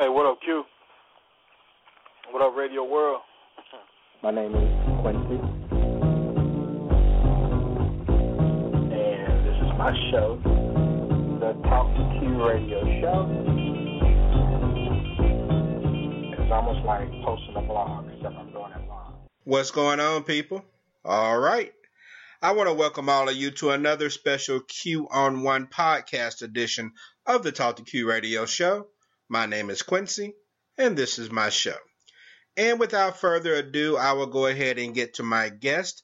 Hey, what up, Q? What up, Radio World? My name is Quincy. And this is my show, the Talk to Q Radio Show. It's almost like posting a blog, except I'm doing it live. What's going on, people? All right. I want to welcome all of you to another special Q on One podcast edition of the Talk to Q Radio Show. My name is Quincy, and this is my show. And without further ado, I will go ahead and get to my guest.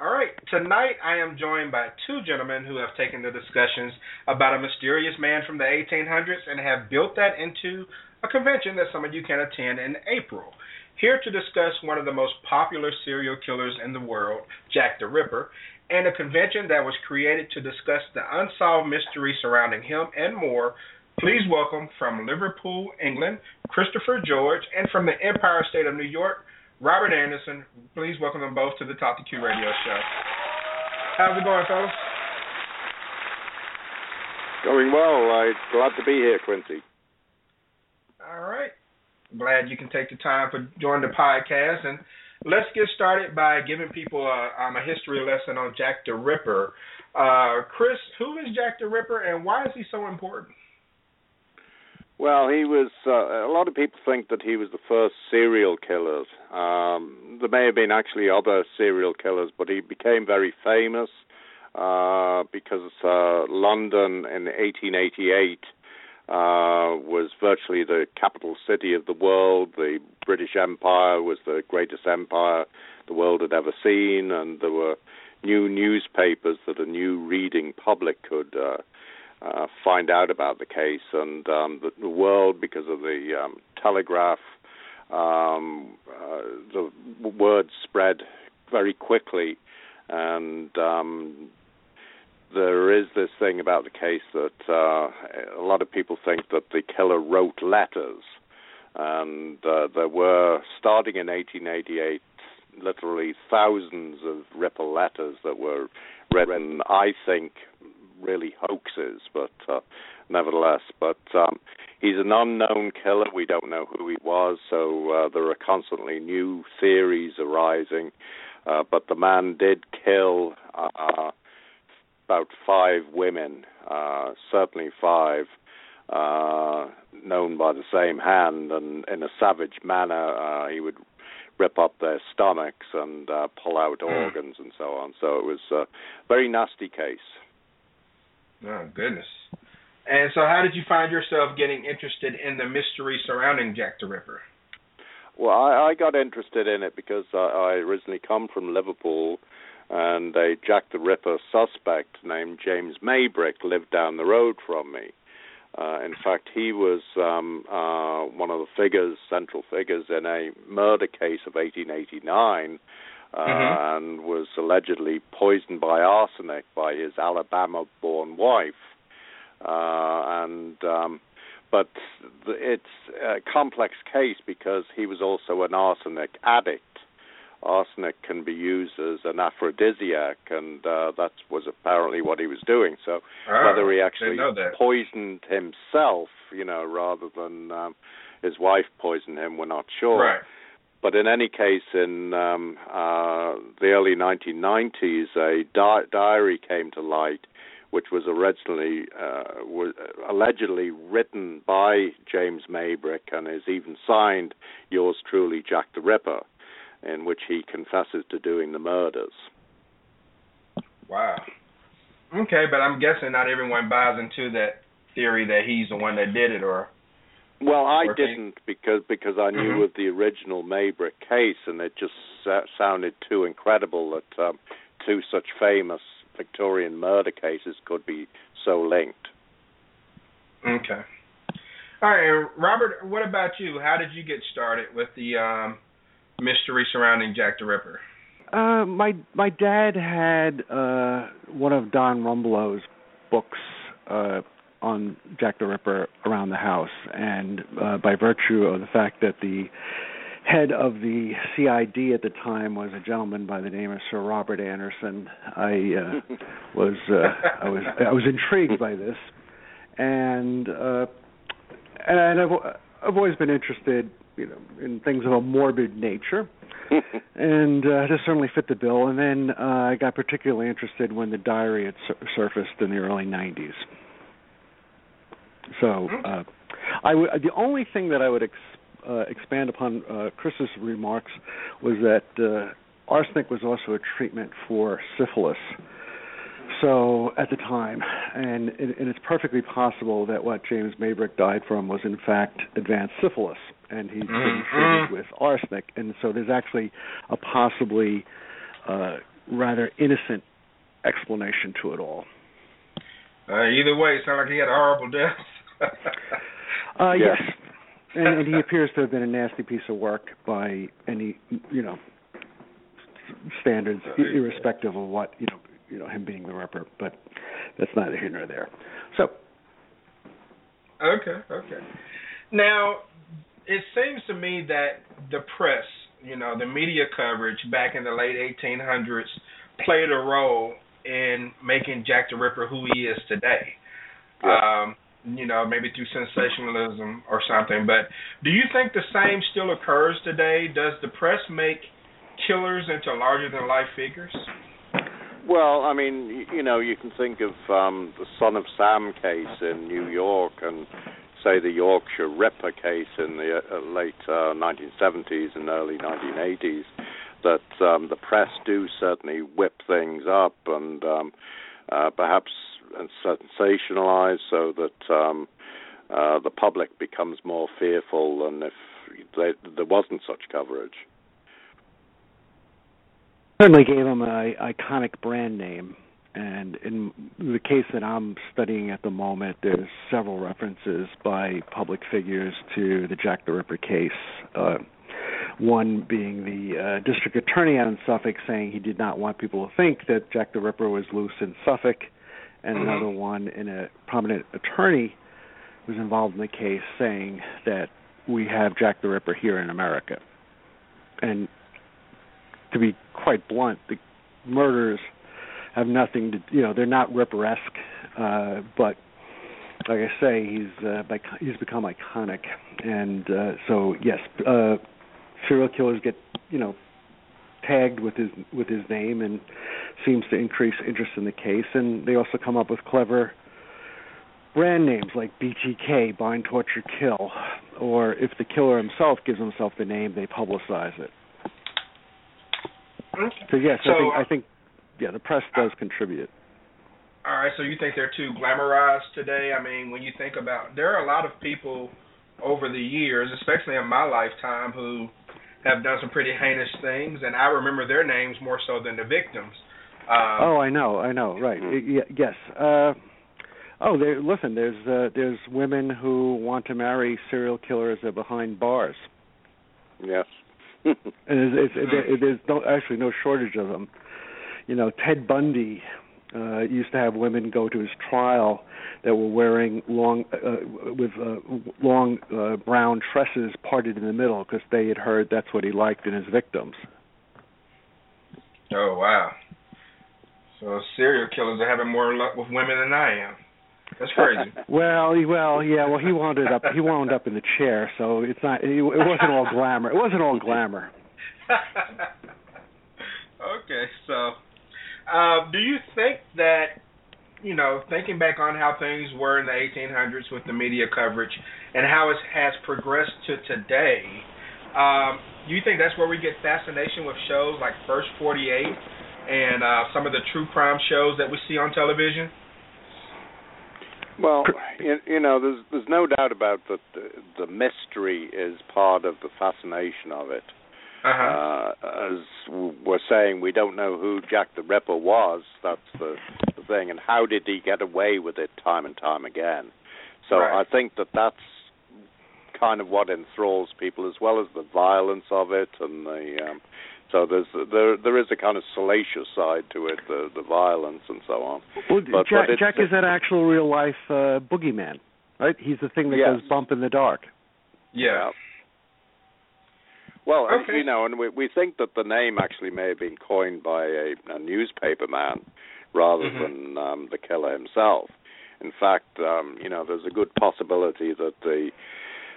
All right, tonight I am joined by two gentlemen who have taken the discussions about a mysterious man from the 1800s and have built that into a convention that some of you can attend in April. Here to discuss one of the most popular serial killers in the world, Jack the Ripper, and a convention that was created to discuss the unsolved mystery surrounding him and more Please welcome from Liverpool, England, Christopher George, and from the Empire State of New York, Robert Anderson. Please welcome them both to the Talk to Q radio show. How's it going, fellas? Going well. I'm glad to be here, Quincy. All right. Glad you can take the time for joining the podcast. And let's get started by giving people a, um, a history lesson on Jack the Ripper. Uh, Chris, who is Jack the Ripper and why is he so important? Well, he was. Uh, a lot of people think that he was the first serial killer. Um, there may have been actually other serial killers, but he became very famous uh, because uh, London in 1888 uh, was virtually the capital city of the world. The British Empire was the greatest empire the world had ever seen, and there were new newspapers that a new reading public could uh, find out about the case, and um, the, the, world, because of the um, telegraph, um, uh, the word spread very quickly, and um, there is this thing about the case that uh, a lot of people think that the killer wrote letters, and uh, there were starting in 1888 literally thousands of Ripper letters that were written, I think, really hoaxes, but uh, nevertheless. But um, he's an unknown killer. We don't know who he was, so uh, there are constantly new theories arising. Uh, but the man did kill uh, about five women, uh, certainly five, uh, known by the same hand, and in a savage manner, uh, he would rip up their stomachs and uh, pull out mm. organs and so on. So it was a very nasty case. Oh goodness. And so, how did you find yourself getting interested in the mystery surrounding Jack the Ripper? Well, I, I got interested in it because I, I originally come from Liverpool, and a Jack the Ripper suspect named James Maybrick lived down the road from me. Uh, in fact, he was um, uh, one of the figures, central figures, in a murder case of 1889 uh, mm-hmm. and was allegedly poisoned by arsenic by his Alabama-born wife. Uh, and um, but the, it's a complex case because he was also an arsenic addict. Arsenic can be used as an aphrodisiac, and uh, that was apparently what he was doing. So oh, whether he actually poisoned himself, you know, rather than um, his wife poisoned him, we're not sure. Right. But in any case, in um, uh, the early 1990s, a di- diary came to light, which was originally uh, was allegedly written by James Maybrick and is even signed "Yours truly, Jack the Ripper," in which he confesses to doing the murders. Wow. Okay, but I'm guessing not everyone buys into that theory that he's the one that did it, or well, I didn't because because I knew mm-hmm. of the original Maybrick case, and it just sounded too incredible that um, two such famous Victorian murder cases could be so linked. Okay. All right, Robert. What about you? How did you get started with the um, mystery surrounding Jack the Ripper? Uh, my my dad had uh, one of Don Rumbelow's books. Uh, on Jack the Ripper around the house, and uh, by virtue of the fact that the head of the CID at the time was a gentleman by the name of Sir Robert Anderson, I uh, was uh, I was I was intrigued by this, and uh, and I've I've always been interested, you know, in things of a morbid nature, and uh, this certainly fit the bill. And then uh, I got particularly interested when the diary had sur- surfaced in the early '90s. So, uh, I w- the only thing that I would ex- uh, expand upon uh, Chris's remarks was that uh, arsenic was also a treatment for syphilis. So at the time, and, and it's perfectly possible that what James Maybrick died from was in fact advanced syphilis, and he's been Mhm. treated with arsenic. And so there's actually a possibly uh, rather innocent explanation to it all. Uh, either way, it sounds like he had a horrible death. Uh, Yeah. Yes, and, and he appears to have been a nasty piece of work by any you know standards, irrespective of what you know you know him being the Ripper. But that's neither here nor there. So Okay, okay. Now, it seems to me that the press, you know, the media coverage back in the late 1800s played a role in making Jack the Ripper who he is today. Yeah. Um, you know, maybe through sensationalism or something. But do you think the same still occurs today? Does the press make killers into larger than life figures? Well, I mean, you know, you can think of um, the Son of Sam case in New York and say the Yorkshire Ripper case in the uh, late uh, 1970s and early 1980s. That um, the press do certainly whip things up and um, uh, perhaps sensationalize so that um, uh, the public becomes more fearful than if they, there wasn't such coverage. certainly gave him an iconic brand name. And in the case that I'm studying at the moment, there's several references by public figures to the Jack the Ripper case. Uh, one being the uh, district attorney out in Suffolk saying he did not want people to think that Jack the Ripper was loose in Suffolk, and Mhm. another one in a prominent attorney who's involved in the case saying that we have Jack the Ripper here in America. And to be quite blunt, the murders have nothing to you know they're not Ripper-esque, uh, but like I say, he's uh, he's become iconic, and uh, so yes, uh, serial killers get you know tagged with his with his name and seems to increase interest in the case, and they also come up with clever brand names like BTK, Bind, Torture, Kill, or if the killer himself gives himself the name, they publicize it. So yes, So, I think uh, I think yeah, the press does contribute. All right, so you think they're too glamorized today? I mean, when you think about, there are a lot of people over the years, especially in my lifetime, who have done some pretty heinous things, and I remember their names more so than the victims. Um, oh, I know, I know, right? Mhm. Y- y- yes. Uh, oh, there. Listen, there's uh, there's women who want to marry serial killers that are behind bars, Yes. and it's, it's, it, there's no actually no shortage of them. You know, Ted Bundy uh, used to have women go to his trial that were wearing long uh, with uh, long uh, brown tresses parted in the middle because they had heard that's what he liked in his victims. Oh wow! So serial killers are having more luck with women than I am. That's crazy. Well, he- well, yeah. Well, he wound up. He wound up in the chair, so it's not. It, it wasn't all glamour. It wasn't all glamour. okay, so uh, do you think that you know, thinking back on how things were in the 1800s with the media coverage and how it has progressed to today, um, you think that's where we get fascination with shows like First 48 and uh, some of the true crime shows that we see on television? Well, you, you know, there's there's no doubt about that. The, the mystery is part of the fascination of it. Uh-huh. Uh, as we're saying, we don't know who Jack the Ripper was. That's the, the thing, and how did he get away with it time and time again? So Right. I think that that's kind of what enthralls people, as well as the violence of it, and the um, so there's there there is a kind of salacious side to it, the the violence and so on. Well, But- Jack, but it's- Jack is that actual real life uh, boogeyman, right? He's the thing that Yes. goes bump in the dark. yeah. Well, Okay. you know, and we we think that the name actually may have been coined by a, a newspaper man rather Mhm. than um, the killer himself. In fact, um, you know, there's a good possibility that the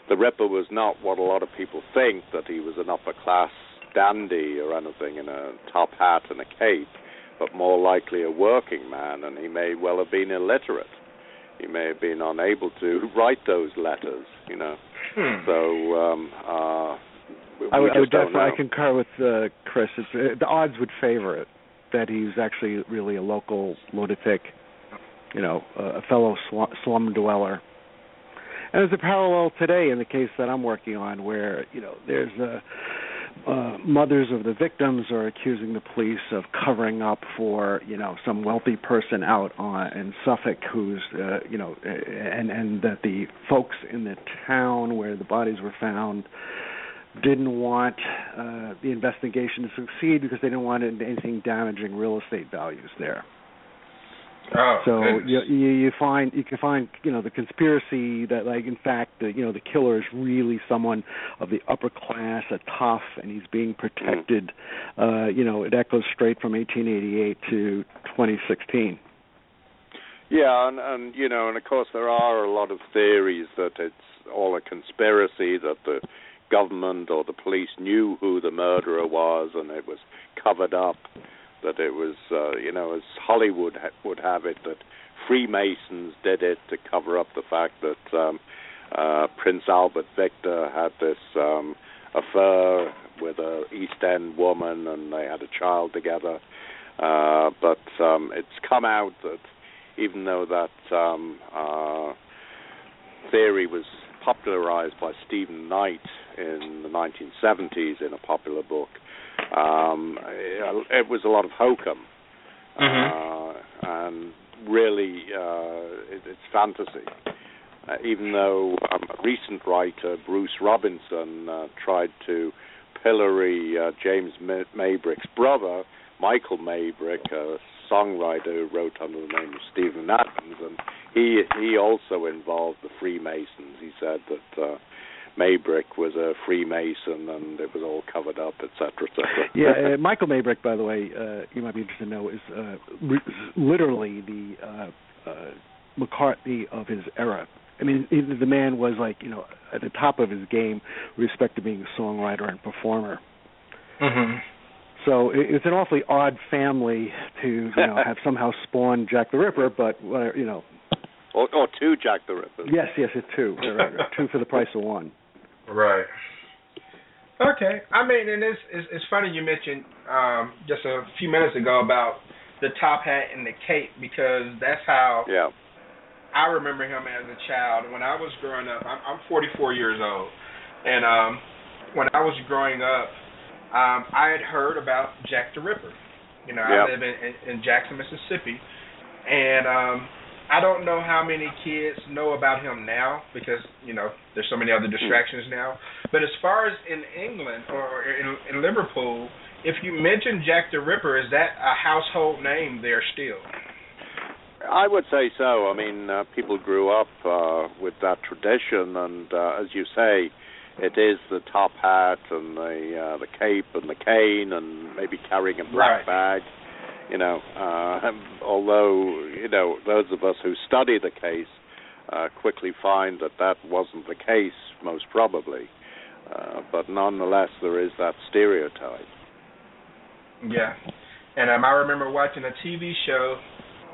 the Ripper was not what a lot of people think that he was an upper class dandy or anything in a top hat and a cape, but more likely a working man, and he may well have been illiterate. He may have been unable to write those letters, you know. Hmm. So um, uh, I would, I would definitely I concur with uh, Chris. It's, uh, the odds would favor it that he's actually really a local lunatic, you know, uh, a fellow slum, slum dweller. And there's a parallel today in the case that I'm working on, where you know there's uh, uh, mothers of the victims are accusing the police of covering up for you know some wealthy person out on in Suffolk who's uh, you know and and that the folks in the town where the bodies were found didn't want uh, the investigation to succeed because they didn't want anything damaging real estate values there. Oh, So goodness. you, you you find you can find you know the conspiracy that like in fact the you know the killer is really someone of the upper class, a tough, and he's being protected. Uh, you know it echoes straight from 1888 to 2016. Yeah, and, and you know, and of course there are a lot of theories that it's all a conspiracy that the government or the police knew who the murderer was and it was covered up. That it was, uh, you know, as Hollywood ha- would have it, that Freemasons did it to cover up the fact that um, uh, Prince Albert Victor had this um, affair with a East End woman and they had a child together. Uh, but um, it's come out that even though that um, uh, theory was popularized by Stephen Knight in the 1970s in a popular book, um, it, it was a lot of hokum. Uh, and really, uh, it, it's fantasy. Uh, even though um, a recent writer, Bruce Robinson, uh, tried to pillory uh, James Ma- Maybrick's brother, Michael Maybrick, a songwriter who wrote under the name of Stephen Adams, and he he also involved the Freemasons. He said that uh, Maybrick was a Freemason and it was all covered up, etc., etc. Yeah, uh, Michael Maybrick, by the way, uh, you might be interested to know, is uh, re- literally the uh, uh, McCartney of his era. I mean, he, the man was like, you know, at the top of his game with respect to being a songwriter and performer. hmm So it's an awfully odd family to, you know, have somehow spawned Jack the Ripper, but you know, or, or two Jack the Rippers. yes, yes, it's two, Right, right, right. two for the price of one. Right. Okay. I mean, and it's it's, it's funny you mentioned um, just a few minutes ago about the top hat and the cape because that's how Yeah. I remember him as a child. When I was growing up, I'm, I'm 44 years old, and um, when I was growing up, um, I had heard about Jack the Ripper. You know, Yeah. I live in, in, in Jackson, Mississippi, and um, I don't know how many kids know about him now because you know there's so many other distractions now. But as far as in England or in, in Liverpool, if you mention Jack the Ripper, is that a household name there still? I would say so. I mean, uh, people grew up uh, with that tradition, and uh, as you say, it is the top hat and the uh, the cape and the cane, and maybe carrying a black bag. You know, uh, although you know those of us who study the case uh, quickly find that that wasn't the case, most probably. Uh, but nonetheless, there is that stereotype. Yeah. And um, I remember watching a TV show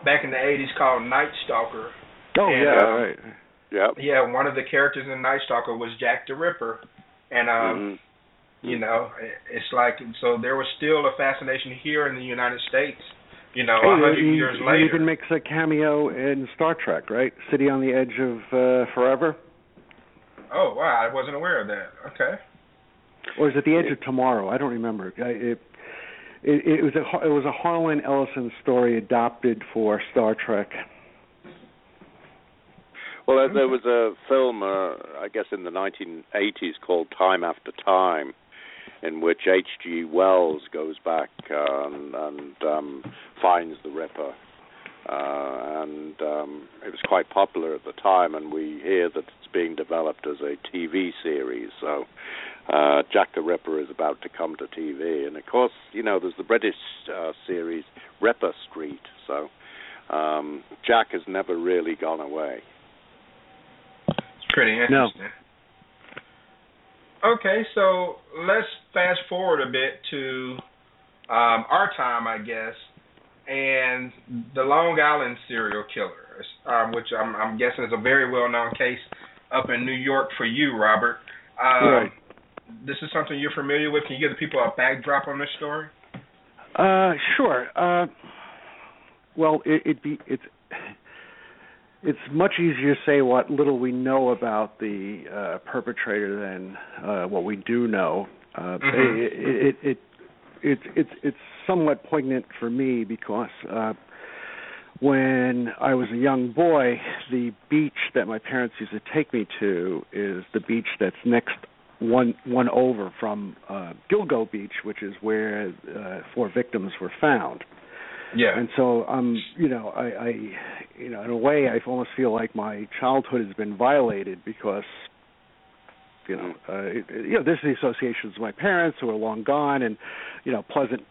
back in the 80s called Night Stalker. Oh And, yeah, uh, right. Yep. Yeah, one of the characters in Night Stalker was Jack the Ripper. And um Mhm. You know, it's like so there was still a fascination here in the United States, you know, a Hey, hundred he, years he later. even makes a cameo in Star Trek, right? City on the Edge of uh, Forever, oh wow, I wasn't aware of that. Okay. or is it the Edge of Tomorrow? I don't remember. I, it, it it was a it was a Harlan Ellison story adopted for Star Trek. Well, there, there was a film, uh, I guess, in the 1980s called Time After Time, in which H.G. Wells goes back uh, and, and um, finds the Ripper. Uh, and um, it was quite popular at the time, and we hear that it's being developed as a TV series. So uh, Jack the Ripper is about to come to TV. And of course, you know, there's the British uh, series Ripper Street. So um, Jack has never really gone away. It's pretty No. Okay, so let's fast forward a bit to um, our time, I guess, and the Long Island serial killer, um, which I'm, I'm, guessing is a very well-known case up in New York for you, Robert. Um, right. This is something you're familiar with. Can you give the people a backdrop on this story? Uh, sure. Uh, well, it, it be it's it's much easier to say what little we know about the uh, perpetrator than uh, what we do know. Uh, mm-hmm. it, it, it, it, it's it's somewhat poignant for me because uh, when I was a young boy, the beach that my parents used to take me to is the beach that's next one one over from uh, Gilgo Beach, which is where uh, four victims were found. Yeah. And so um you know, I, I you know, in a way I almost feel like my childhood has been violated because you know, uh you know, there's the associations with my parents who are long gone and you know, pleasant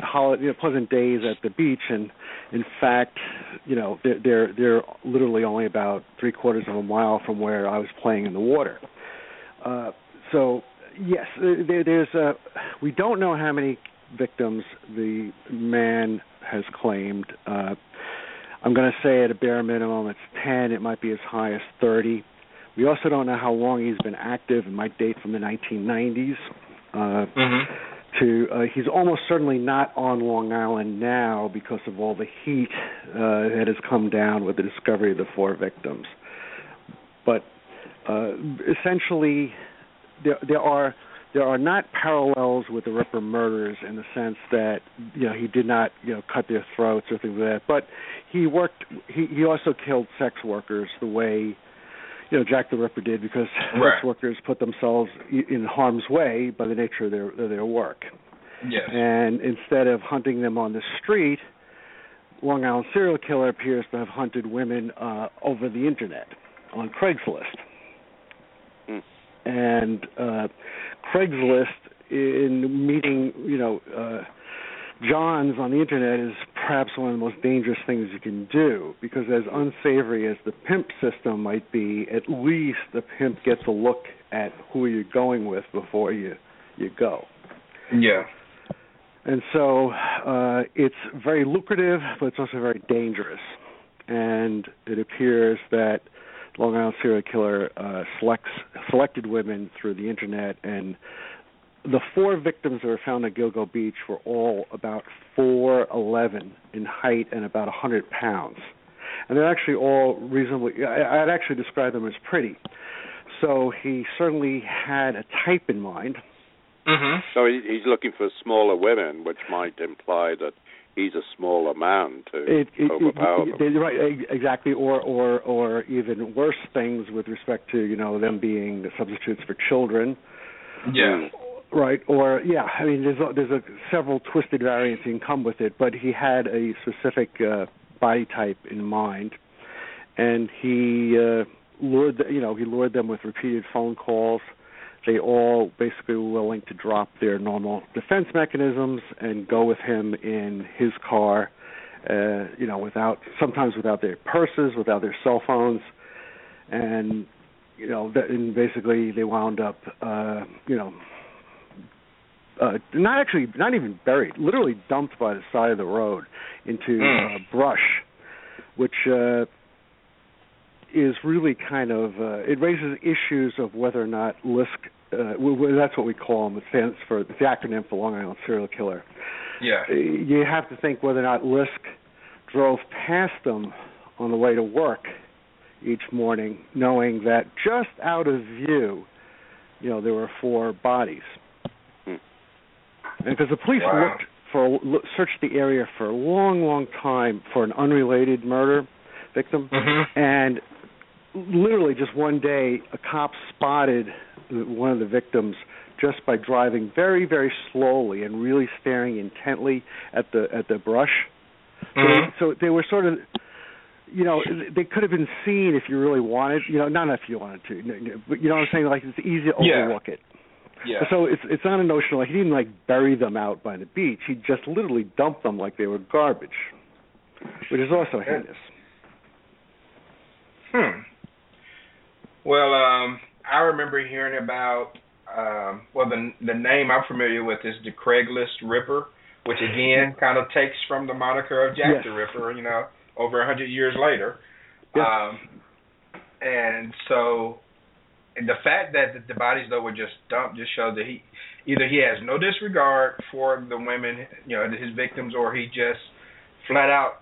holiday, you know, pleasant days at the beach and in fact, you know, they're they're they're literally only about three quarters of a mile from where I was playing in the water. Uh so yes, there, there's a we don't know how many victims the man has claimed. Uh, I'm going to say at a bare minimum it's 10. It might be as high as 30. We also don't know how long he's been active. It might date from the 1990s. Uh, mm-hmm. To uh, he's almost certainly not on Long Island now because of all the heat uh, that has come down with the discovery of the four victims. But uh, essentially, there there are there are not parallels with the Ripper murders in the sense that you know he did not you know cut their throats or things like that, but he worked. He he also killed sex workers the way you know Jack the Ripper did because right. sex workers put themselves in harm's way by the nature of their of their work. Yes. And instead of hunting them on the street, Long Island serial killer appears to have hunted women uh, over the internet on Craigslist. And uh, Craigslist in meeting, you know, uh, Johns on the internet is perhaps one of the most dangerous things you can do because as unsavory as the pimp system might be, at least the pimp gets a look at who you're going with before you you go. Yeah. And so uh, it's very lucrative, but it's also very dangerous. And it appears that Long Island serial killer uh, selects selected women through the internet, and the four victims that were found at Gilgo Beach were all about four eleven in height and about a hundred pounds, and they're actually all reasonably. I, I'd actually describe them as pretty. So he certainly had a type in mind. Mm-hmm. So he, he's looking for smaller women, which might imply that he's a smaller man to it, it, overpower it, them. Right, exactly, or or or even worse things with respect to you know them being substitutes for children. Yeah. Right, or yeah, I mean, there's a, there's a several twisted variants you can come with it, but he had a specific uh, body type in mind, and he uh, lured the, you know he lured them with repeated phone calls they all basically were willing to drop their normal defense mechanisms and go with him in his car, uh, you know, without sometimes without their purses, without their cell phones, and you know, that, and basically they wound up, uh, you know. Uh, not actually, not even buried. Literally dumped by the side of the road into Mm. uh, brush, which uh, is really kind of uh, it raises issues of whether or not Lisk. Uh, that's what we call him. It stands for it's the acronym for Long Island serial killer. Yeah. Uh, You have to think whether or not Lisk drove past them on the way to work each morning, knowing that just out of view, you know, there were four bodies. Hmm. And because the police Wow. looked for searched the area for a long, long time for an unrelated murder victim, Mm-hmm. and literally just one day, a cop spotted one of the victims just by driving very, very slowly and really staring intently at the at the brush. So, Mhm. so they were sort of, you know, they could have been seen if you really wanted, you know, not if you wanted to, but you know what I'm saying? Like it's easy to Yeah. overlook it. Yeah. So it's it's not a notion like he didn't like bury them out by the beach. He just literally dumped them like they were garbage, which is also heinous. Hmm. Well, um, I remember hearing about um, well, the the name I'm familiar with is the Craigslist Ripper, which again kind of takes from the moniker of Jack Yes. the Ripper. You know, over a hundred years later. Yes. Um, and so, and the fact that the, the bodies though were just dumped just showed that he either he has no disregard for the women, you know, his victims, or he just flat out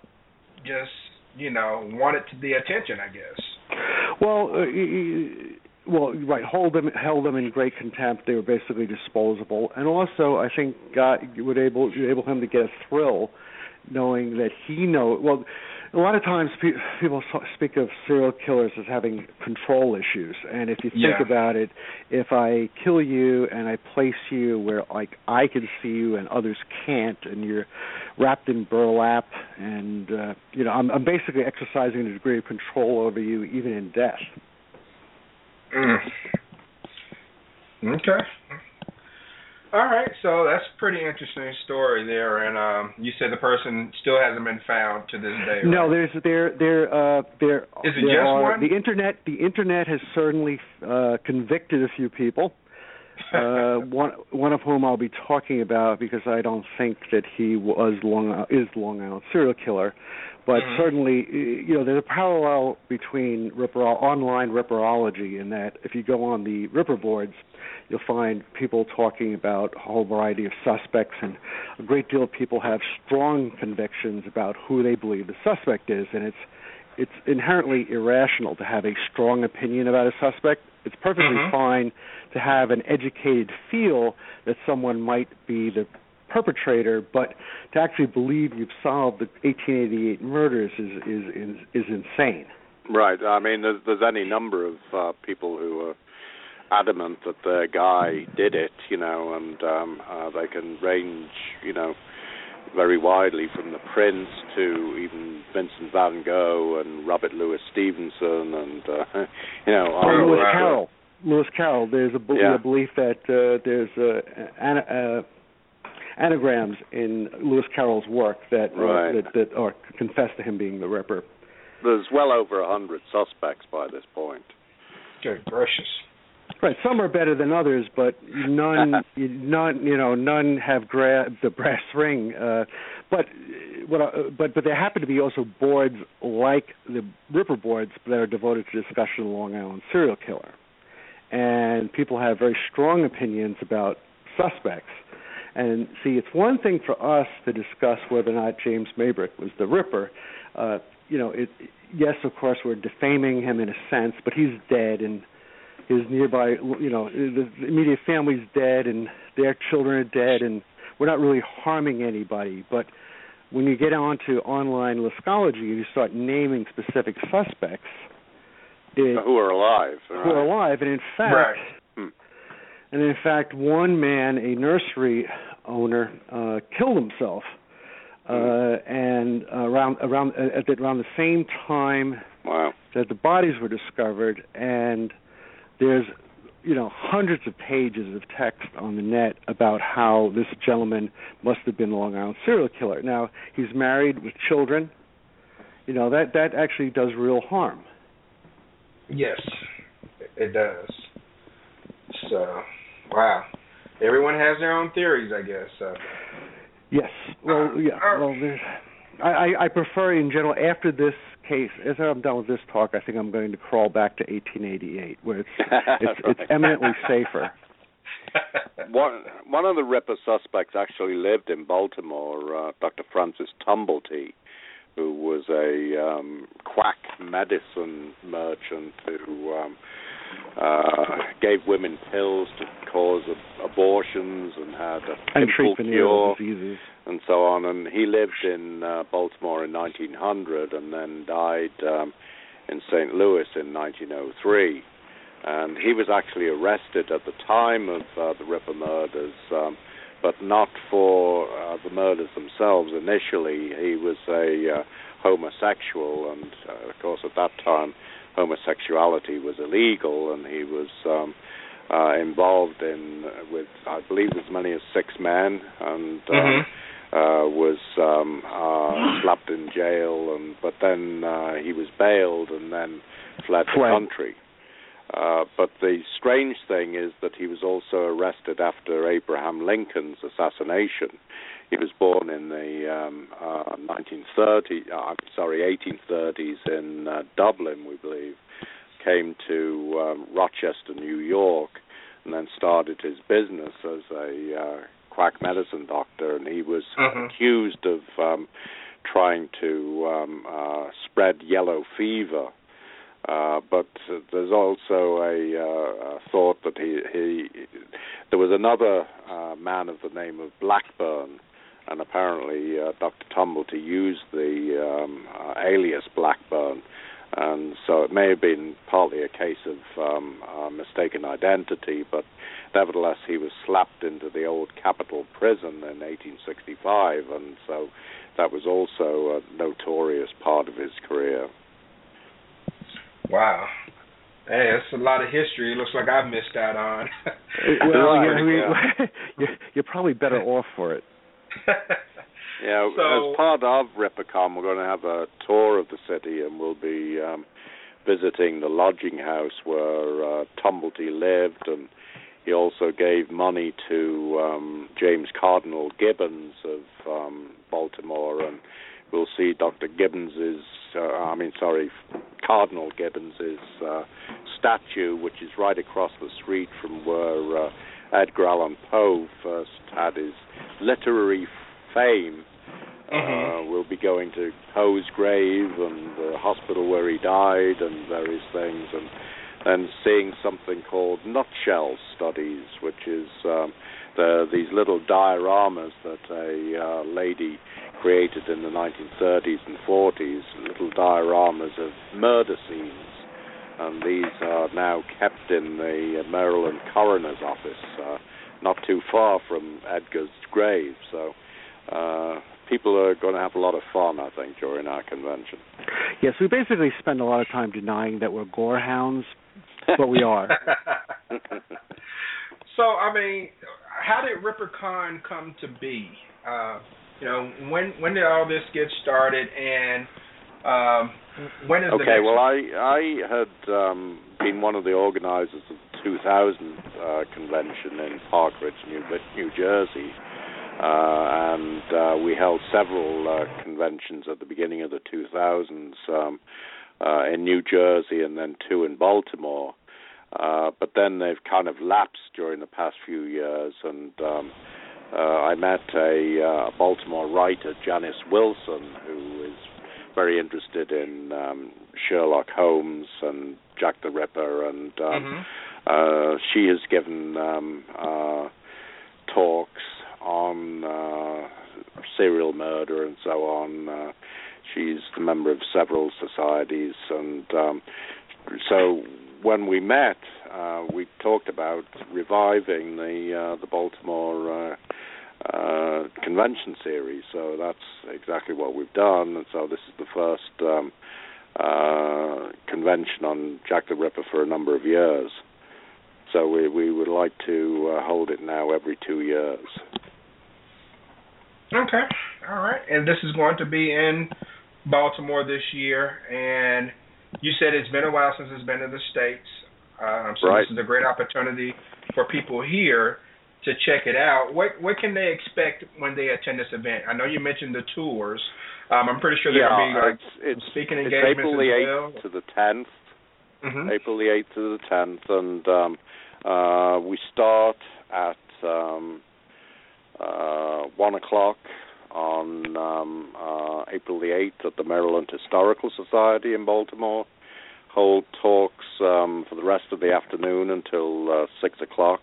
just you know wanted the attention, I guess. Well, uh, well, right. Hold them, held them in great contempt. They were basically disposable, and also I think got would able able him to get a thrill, knowing that he know. Well, a lot of times pe- people speak of serial killers as having control issues, and if you think Yeah. about it, if I kill you and I place you where like I can see you and others can't, and you're wrapped in burlap, and uh, you know I'm, I'm basically exercising a degree of control over you even in death. Mm. Okay. All right, so that's a pretty interesting story there, and um, you said the person still hasn't been found to this day. No, there's there there uh there Is it there just are, one? the internet the internet has certainly uh convicted a few people. uh one one of whom I'll be talking about because I don't think that he was Long is Long Island serial killer, but Mhm. certainly you know there's a parallel between Ripper online Ripperology in that if you go on the Ripper boards, you'll find people talking about a whole variety of suspects, and a great deal of people have strong convictions about who they believe the suspect is, and it's it's inherently irrational to have a strong opinion about a suspect. It's perfectly Mhm. fine to have an educated feel that someone might be the perpetrator, but to actually believe you've solved the 1888 murders is is is, is insane. Right. I mean, there's, there's any number of uh, people who are adamant that their guy did it, you know, and um, uh, they can range, you know, very widely from the Prince to even Vincent Van Gogh and Robert Louis Stevenson and uh, you know, Or Lewis. Carroll. Lewis Carroll. There's a, bel- Yeah. a belief that uh, there's uh, ana- uh, anagrams in Lewis Carroll's work that uh, Right. that, that or confess to him being the Ripper. There's well over a hundred suspects by this point. Good gracious. Right. Some are better than others, but none, none, you know, none have gra- the brass ring. Uh, but uh, what? I, but but there happen to be also boards like the Ripper boards that are devoted to discussion of the Long Island serial killer, and people have very strong opinions about suspects. And see, it's one thing for us to discuss whether or not James Maybrick was the Ripper. Uh, you know, it, yes, of course, we're defaming him in a sense, but he's dead, and his nearby, you know, the immediate family's dead, and their children are dead, and we're not really harming anybody. But when you get onto online lithology and you start naming specific suspects, it, Who are alive? who are alive, and in fact, Right. Hmm. and in fact, one man, a nursery owner, uh, killed himself, uh, and around around at the, around the same time Wow. that the bodies were discovered, and there's you know hundreds of pages of text on the net about how this gentleman must have been a Long Island serial killer. Now he's married with children. You know that that actually does real harm. Yes, it does. So, wow. Everyone has their own theories, I guess. So. Yes. Well, Uh, yeah. uh, Well, there's, I, I I prefer in general after this case. As I'm done with this talk, I think I'm going to crawl back to 1888, where it's it's, it's eminently safer. One one of the Ripper suspects actually lived in Baltimore, uh, Dr. Francis Tumblety, who was a um, quack medicine merchant who um, uh, gave women pills to cause ab- abortions and had a And pimple cure diseases. and so on. And he lived in uh, Baltimore in 1900 and then died um, in St. Louis in 1903. And he was actually arrested at the time of uh, the Ripper murders, um, but not for uh, the murders themselves. Initially, he was a uh, homosexual, and uh, of course, at that time, homosexuality was illegal, and he was um, uh, involved in uh, with, I believe, as many as six men, and. Uh, Mhm. uh, was um, uh, slapped in jail, and but then uh, he was bailed and then fled the country. Uh, but the strange thing is that he was also arrested after Abraham Lincoln's assassination. He was born in the um, uh, 1930s, uh, I'm sorry, 1830s in uh, Dublin, we believe. Came to um, Rochester, New York, and then started his business as a uh, quack medicine doctor. And he was Mhm. accused of um, trying to um, uh, spread yellow fever. Uh, but uh, there's also a, uh, a thought that he, he there was another uh, man of the name of Blackburn, and apparently uh, Dr. Tumblety use the um, uh, alias Blackburn, and so it may have been partly a case of um, uh, mistaken identity, but nevertheless he was slapped into the old Capitol prison in 1865, and so that was also a notorious part of his career. Wow. Hey, that's a lot of history. It looks like I've missed out on. well, yeah, I mean, you're, you're probably better off for it. Yeah, So- as part of Rippercon, we're going to have a tour of the city, and we'll be um, visiting the lodging house where uh, Tumblety lived, and he also gave money to um, James Cardinal Gibbons of um, Baltimore, and we'll see Dr. Gibbons's, uh, I mean, sorry, Cardinal Gibbons's uh, statue, which is right across the street from where uh, Edgar Allan Poe first had his literary fame. Mhm. Uh, we'll be going to Poe's grave and the hospital where he died and various things, and then seeing something called nutshell studies, which is um, the, these little dioramas that a uh, lady created in the 1930s and 40s, little dioramas of murder scenes. And these are now kept in the uh, Maryland coroner's office, uh, not too far from Edgar's grave. So uh, people are going to have a lot of fun, I think, during our convention. Yes, we basically spend a lot of time denying that we're gore hounds, but we are. so, I mean, how did RipperCon come to be? Uh, you know, when when did all this get started, and um, when is the Okay, well, I I had um, been one of the organizers of the 2000 uh, convention in Park Ridge, New, New Jersey, uh, and uh, we held several uh, conventions at the beginning of the 2000s um, uh, in New Jersey and then two in Baltimore. Uh, but then they've kind of lapsed during the past few years, and um, uh, I met a uh, Baltimore writer, Janice Wilson, who is very interested in um, Sherlock Holmes and Jack the Ripper, and um, Mhm. uh, she has given um, uh, talks on uh, serial murder and so on. Uh, she's a member of several societies, and um, so when we met, uh, we talked about reviving the uh, the Baltimore. Uh, uh, convention series. So that's exactly what we've done. And so this is the first um, uh, convention on Jack the Ripper for a number of years. So we we would like to uh, hold it now every two years. Okay, all right. And this is going to be in Baltimore this year, and you said it's been a while since it's been in the states. Um, so Right. this is a great opportunity for people here to check it out. What what can they expect when they attend this event? I know you mentioned the tours. Um, I'm pretty sure there yeah, will be like it's it's, speaking it's engagements April the as eighth to the tenth. Mhm. April the eighth to the tenth, and um, uh, we start at um, uh, one o'clock on um, uh, April the eighth at the Maryland Historical Society in Baltimore. Hold talks um, for the rest of the afternoon until uh, six o'clock.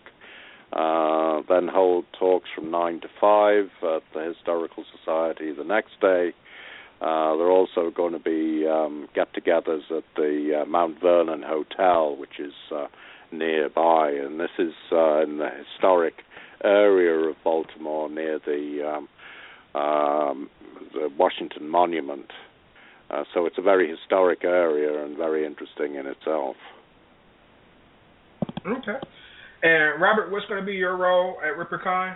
Uh, then hold talks from nine to five at the Historical Society the next day. Uh, there are also going to be um, get-togethers at the uh, Mount Vernon Hotel, which is uh, nearby, and this is uh, in the historic area of Baltimore near the, um, um, the Washington Monument. Uh, so it's a very historic area and very interesting in itself. Okay. And Robert, what's going to be your role at RipperCon?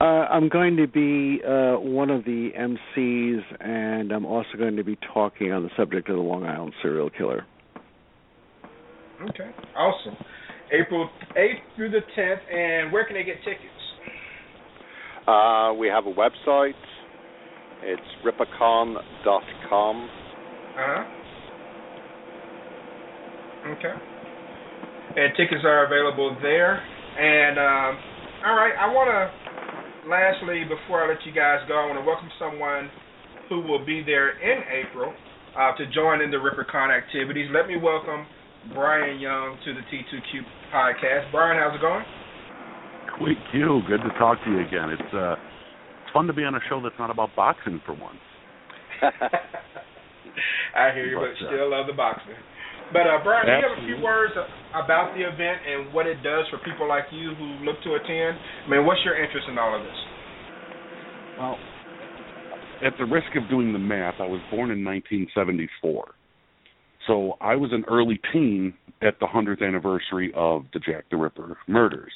Uh, I'm going to be uh, one of the MCs, and I'm also going to be talking on the subject of the Long Island serial killer. Okay, awesome. April 8th through the 10th, and where can they get tickets? Uh, we have a website. It's rippercon.com. Uh huh. Okay. And tickets are available there. And um, all right, I want to lastly, before I let you guys go, I want to welcome someone who will be there in April uh, to join in the RipperCon activities. Let me welcome Brian Young to the T2Q podcast. Brian, how's it going? Sweet Q, good to talk to you again. It's uh, it's fun to be on a show that's not about boxing for once. I hear you, but, but still love the boxing. But uh, Brian, do you have a few words about the event and what it does for people like you who look to attend? I mean, what's your interest in all of this? Well, at the risk of doing the math, I was born in 1974. So I was an early teen at the 100th anniversary of the Jack the Ripper murders.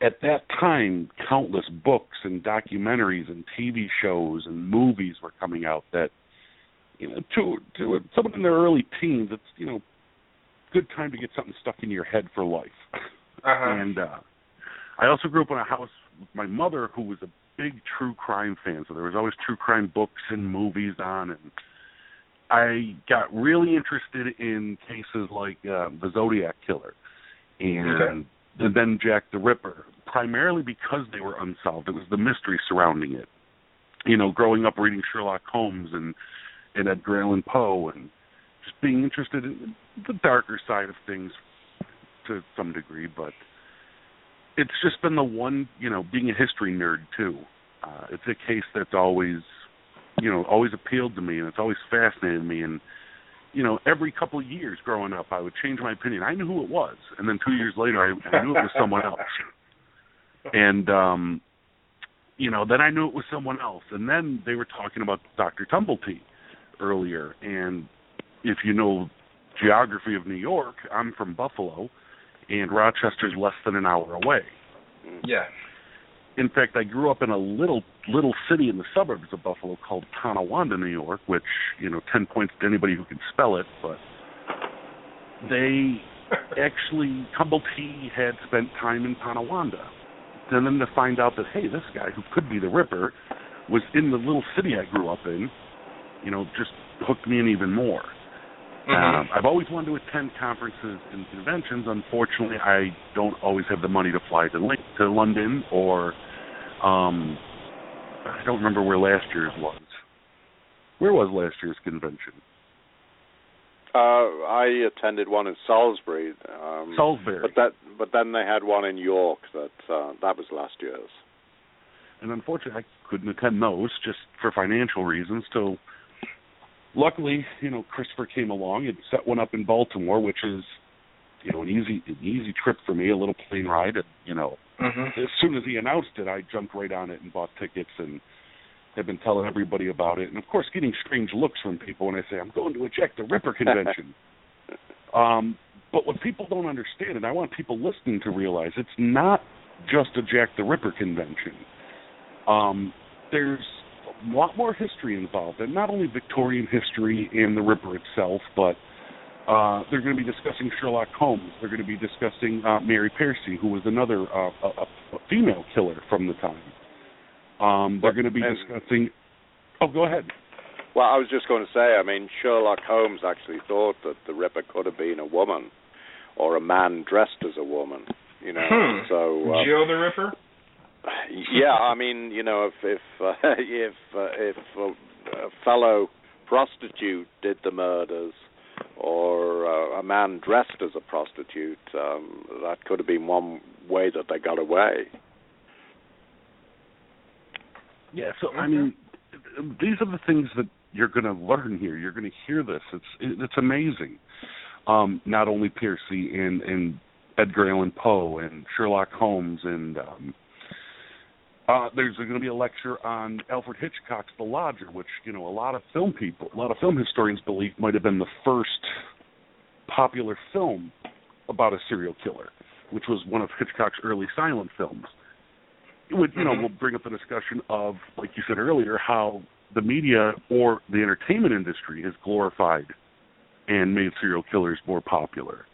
At that time, countless books and documentaries and TV shows and movies were coming out that you know, to to someone in their early teens, it's you know, good time to get something stuck in your head for life. Uh-huh. And uh, I also grew up in a house with my mother, who was a big true crime fan. So there was always true crime books and movies on, and I got really interested in cases like uh, the Zodiac Killer and, okay. then Jack the Ripper, primarily because they were unsolved. It was the mystery surrounding it. You know, growing up reading Sherlock Holmes and and Edgar Allan Poe, and just being interested in the darker side of things to some degree. But it's just been the one, you know, being a history nerd too. Uh, it's a case that's always, you know, always appealed to me, and it's always fascinated me. And you know, every couple of years growing up, I would change my opinion. I knew who it was, and then two years later, I, I knew it was someone else. And um, you know, then I knew it was someone else, and then they were talking about Doctor Tumblety earlier. And if you know geography of New York, I'm from Buffalo, and Rochester's less than an hour away. Yeah. In fact, I grew up in a little little city in the suburbs of Buffalo called Tonawanda, New York, which you know, ten points to anybody who can spell it. But they actually Tumblety had spent time in Tonawanda, and then to find out that hey, this guy who could be the Ripper was in the little city I grew up in, you know, just hooked me in even more. Mm-hmm. Um, I've always wanted to attend conferences and conventions. Unfortunately, I don't always have the money to fly to to London or um I don't remember where last year's was. Where was last year's convention? Uh, I attended one in Salisbury. Um, Salisbury. But that, but then they had one in York. That uh, that was last year's. And unfortunately, I couldn't attend those just for financial reasons. So, luckily, you know, Christopher came along and set one up in Baltimore, which is, you know, an easy an easy trip for me, a little plane ride. And, you know, Mm-hmm. as soon as he announced it, I jumped right on it and bought tickets and have been telling everybody about it. And of course, getting strange looks from people when I say I'm going to a Jack the Ripper convention. um, but what people don't understand, and I want people listening to realize, it's not just a Jack the Ripper convention. Um, there's a lot more history involved, and not only Victorian history and the Ripper itself, but uh, they're going to be discussing Sherlock Holmes. They're going to be discussing uh, Mary Pearcey, who was another uh, a, a female killer from the time. Um, they're going to be And- discussing. Oh, go ahead. Well, I was just going to say, I mean, Sherlock Holmes actually thought that the Ripper could have been a woman or a man dressed as a woman. You know, Hmm. so uh, Jill the Ripper. Yeah, I mean, you know, if if uh, if uh, if a, a fellow prostitute did the murders, or uh, a man dressed as a prostitute, um, that could have been one way that they got away. Yeah, so I mean, these are the things that you're going to learn here. You're going to hear this. It's it's amazing. Um, not only Pearcey and and Edgar Allan Poe and Sherlock Holmes and um, uh, there's going to be a lecture on Alfred Hitchcock's The Lodger, which you know a lot of film people, a lot of film historians believe might have been the first popular film about a serial killer, which was one of Hitchcock's early silent films. It would you know Mhm. we'll bring up the discussion of like you said earlier how the media or the entertainment industry has glorified and made serial killers more popular.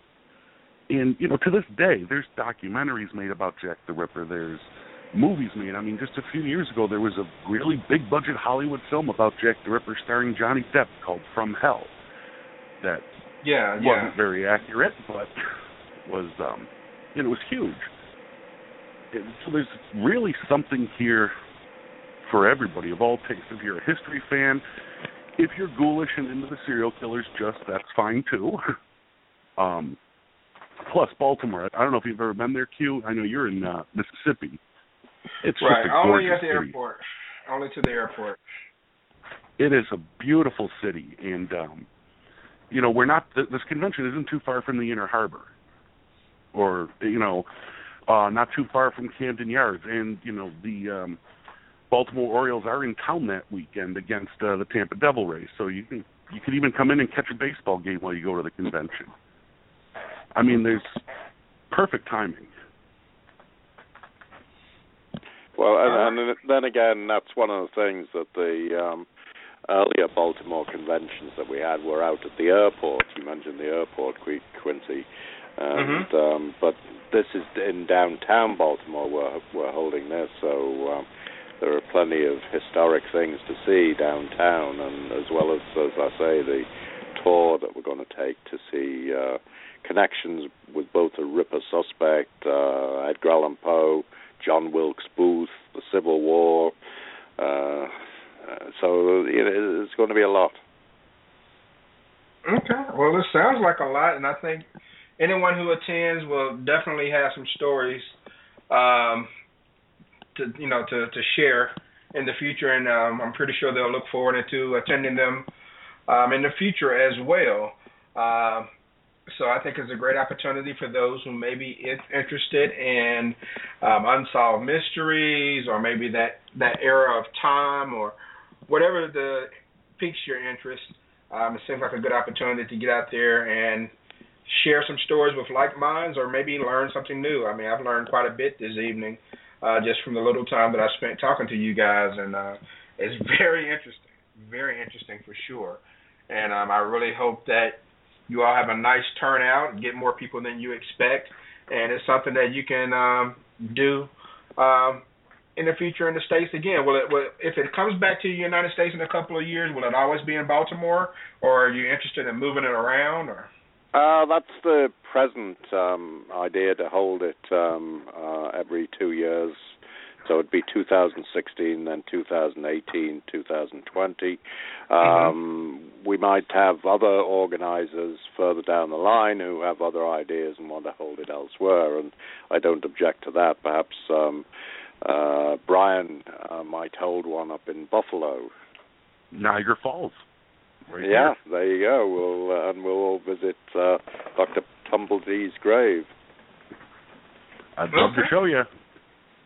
and you know, to this day, there's documentaries made about Jack the Ripper. There's movies made. I mean, just a few years ago, there was a really big budget Hollywood film about Jack the Ripper starring Johnny Depp called From Hell. That yeah, wasn't yeah. very accurate, but was um, it was huge. And so there's really something here for everybody of all tastes. If you're a history fan, if you're ghoulish and into the serial killers, just that's fine too. um, plus Baltimore. I don't know if you've ever been there, Q. I know you're in uh, Mississippi. It's right. just a Only at the city. airport. Only to the airport. It is a beautiful city, and um, you know we're not. This convention isn't too far from the Inner Harbor, or you know, uh, not too far from Camden Yards, and you know the um, Baltimore Orioles are in town that weekend against uh, the Tampa Devil Rays, so you can you can even come in and catch a baseball game while you go to the convention. I mean, there's perfect timing. Well, and, and then again, that's one of the things that the um, earlier Baltimore conventions that we had were out at the airport. You mentioned the airport, Qu- Quincy, and um, but this is in downtown Baltimore. We're we're holding this, so um, there are plenty of historic things to see downtown, and as well as as I say, the tour that we're going to take to see. Uh, connections with both the Ripper suspect, uh, Edgar Allan Poe, John Wilkes Booth, the Civil War. Uh, uh, so it, it's going to be a lot. Okay. Well, it sounds like a lot, and I think anyone who attends will definitely have some stories um, to you know to to share in the future, and um, I'm pretty sure they'll look forward to attending them um, in the future as well. Uh, so I think it's a great opportunity for those who may be in- interested in um, unsolved mysteries, or maybe that that era of time, or whatever the piques your interest. Um, it seems like a good opportunity to get out there and share some stories with like minds, or maybe learn something new. I mean, I've learned quite a bit this evening uh, just from the little time that I spent talking to you guys, and uh, it's very interesting, very interesting for sure. And um, I really hope that you all have a nice turnout get more people than you expect. And it's something that you can um, do um, in the future in the states again. Will it? Will, if it comes back to the United States in a couple of years, will it always be in Baltimore, or are you interested in moving it around? Or Uh, that's the present um, idea to hold it um, uh, every two years. So it'd be 2016, then 2018, 2020. Um, We might have other organizers further down the line who have other ideas and want to hold it elsewhere, and I don't object to that. Perhaps um, uh, Brian uh, might hold one up in Buffalo. Niagara Falls. Right yeah, there you go. We'll uh, and we'll all visit uh, Dr. Tumblety's grave. I'd love to show you.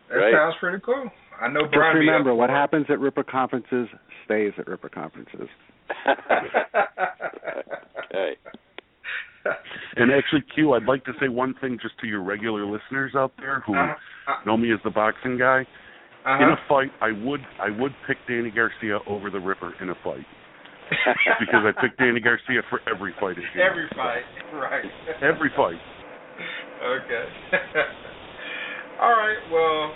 That Right. sounds pretty cool. I know Just Brian. be remember, what happens at Ripper conferences stays at Ripper conferences. okay. And actually, Q, I'd like to say one thing just to your regular listeners out there who Uh, uh, know me as the boxing guy. uh-huh. In a fight, I would I would pick Danny Garcia over the Ripper in a fight because I picked Danny Garcia for every fight. at Junior. every fight, right? Every fight. Okay. All right. Well,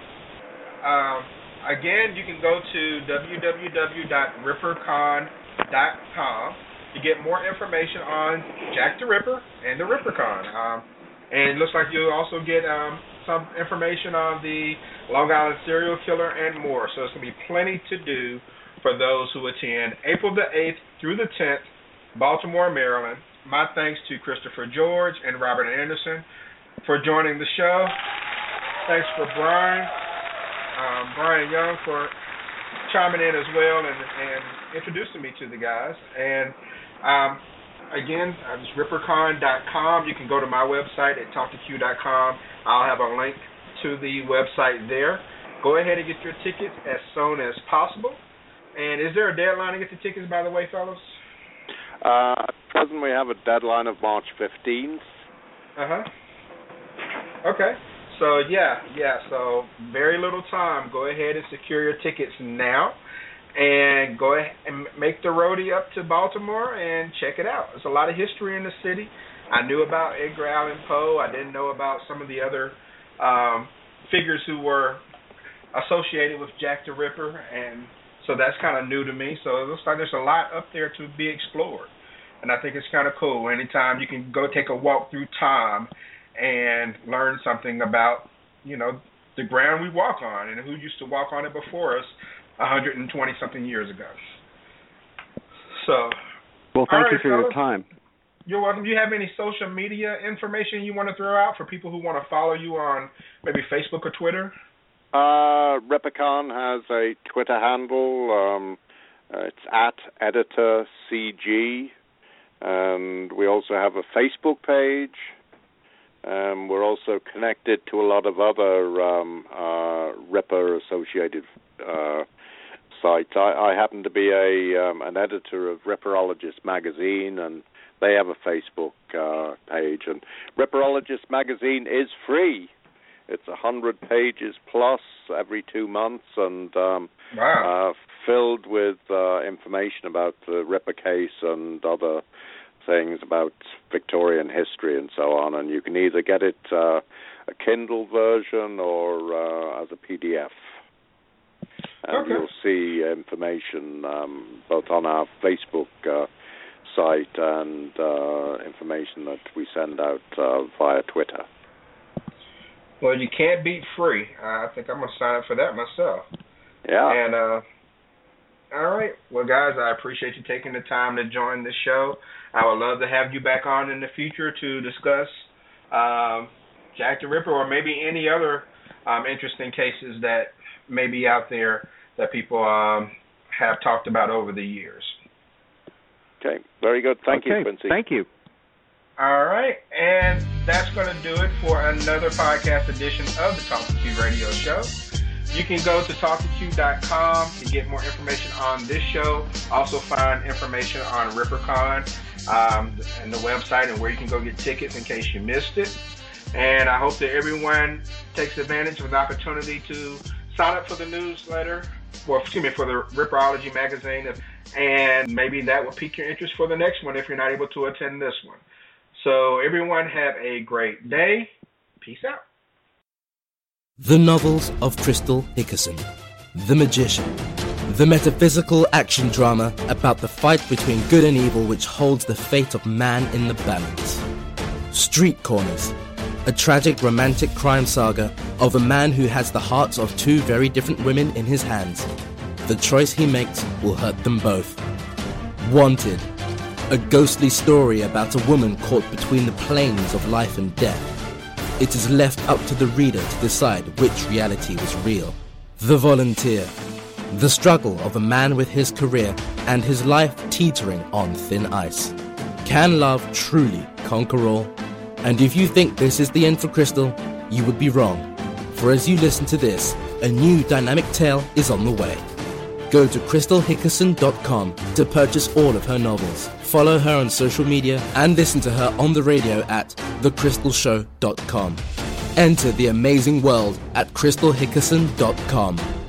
um, again, you can go to www.rippercon.com to get more information on Jack the Ripper and the RipperCon. Um, and it looks like you'll also get um, some information on the Long Island serial killer and more. So it's going to be plenty to do for those who attend April the 8th through the 10th, Baltimore, Maryland. My thanks to Christopher George and Robert Anderson for joining the show. Thanks for Brian, um, Brian Young for chiming in as well and, and introducing me to the guys. And um, again, uh, it's rippercon.com. You can go to my website at talktoq.com. I'll have a link to the website there. Go ahead and get your tickets as soon as possible. And is there a deadline to get the tickets, by the way, fellas? Uh, at present, we have a deadline of March 15th. Uh huh. Okay. So yeah, yeah. So very little time. Go ahead and secure your tickets now, and go ahead and make the roadie up to Baltimore and check it out. There's a lot of history in the city. I knew about Edgar Allan Poe. I didn't know about some of the other um, figures who were associated with Jack the Ripper, and so that's kind of new to me. So it looks like there's a lot up there to be explored, and I think it's kind of cool. Anytime you can go take a walk through time and learn something about, you know, the ground we walk on and who used to walk on it before us 120 something years ago. So, well, thank right, you for fellas. your time. You're welcome. Do you have any social media information you want to throw out for people who want to follow you on maybe Facebook or Twitter? Uh, Rippercon has a Twitter handle. Um, uh, it's at editor CG, and we also have a Facebook page. Um, we're also connected to a lot of other um, uh, Ripper associated uh, sites. I, I, happen to be a um, an editor of Ripperologist magazine, and they have a Facebook uh, page. And Ripperologist magazine is free. It's a hundred pages plus every two months, and um, wow. uh, filled with uh, information about the Ripper case and other things about Victorian history and so on. And you can either get it uh, a Kindle version or uh, as a PDF. And okay. you'll see information um, both on our Facebook uh, site and uh, information that we send out uh, via Twitter. Well, you can't beat free. I think I'm gonna sign up for that myself. Yeah. And uh, all right, well, guys, I appreciate you taking the time to join the show. I would love to have you back on in the future to discuss um, Jack the Ripper or maybe any other um, interesting cases that may be out there that people um, have talked about over the years. Okay, very good. Thank okay. you, Quincy. Thank you. All right, and that's going to do it for another podcast edition of the Talk to Q radio show. You can go to talktoq.com to get more information on this show. Also, find information on RipperCon um, and the website and where you can go get tickets in case you missed it. And I hope that everyone takes advantage of the opportunity to sign up for the newsletter, or excuse me, for the Ripperology magazine, and maybe that will pique your interest for the next one if you're not able to attend this one. So, everyone, have a great day. Peace out. The novels of Crystal Hickerson, The Magician, the metaphysical action drama about the fight between good and evil which holds the fate of man in the balance. Street Corners, a tragic romantic crime saga of a man who has the hearts of two very different women in his hands. The choice he makes will hurt them both. Wanted, a ghostly story about a woman caught between the planes of life and death. It is left up to the reader to decide which reality was real. The Volunteer, the struggle of a man with his career and his life teetering on thin ice. Can love truly conquer all? And if you think this is the end for Crystal, you would be wrong. For as you listen to this, a new dynamic tale is on the way. Go to crystalhickerson.com to purchase all of her novels. Follow her on social media and listen to her on the radio at thecrystalshow.com. Enter the amazing world at crystalhickerson.com.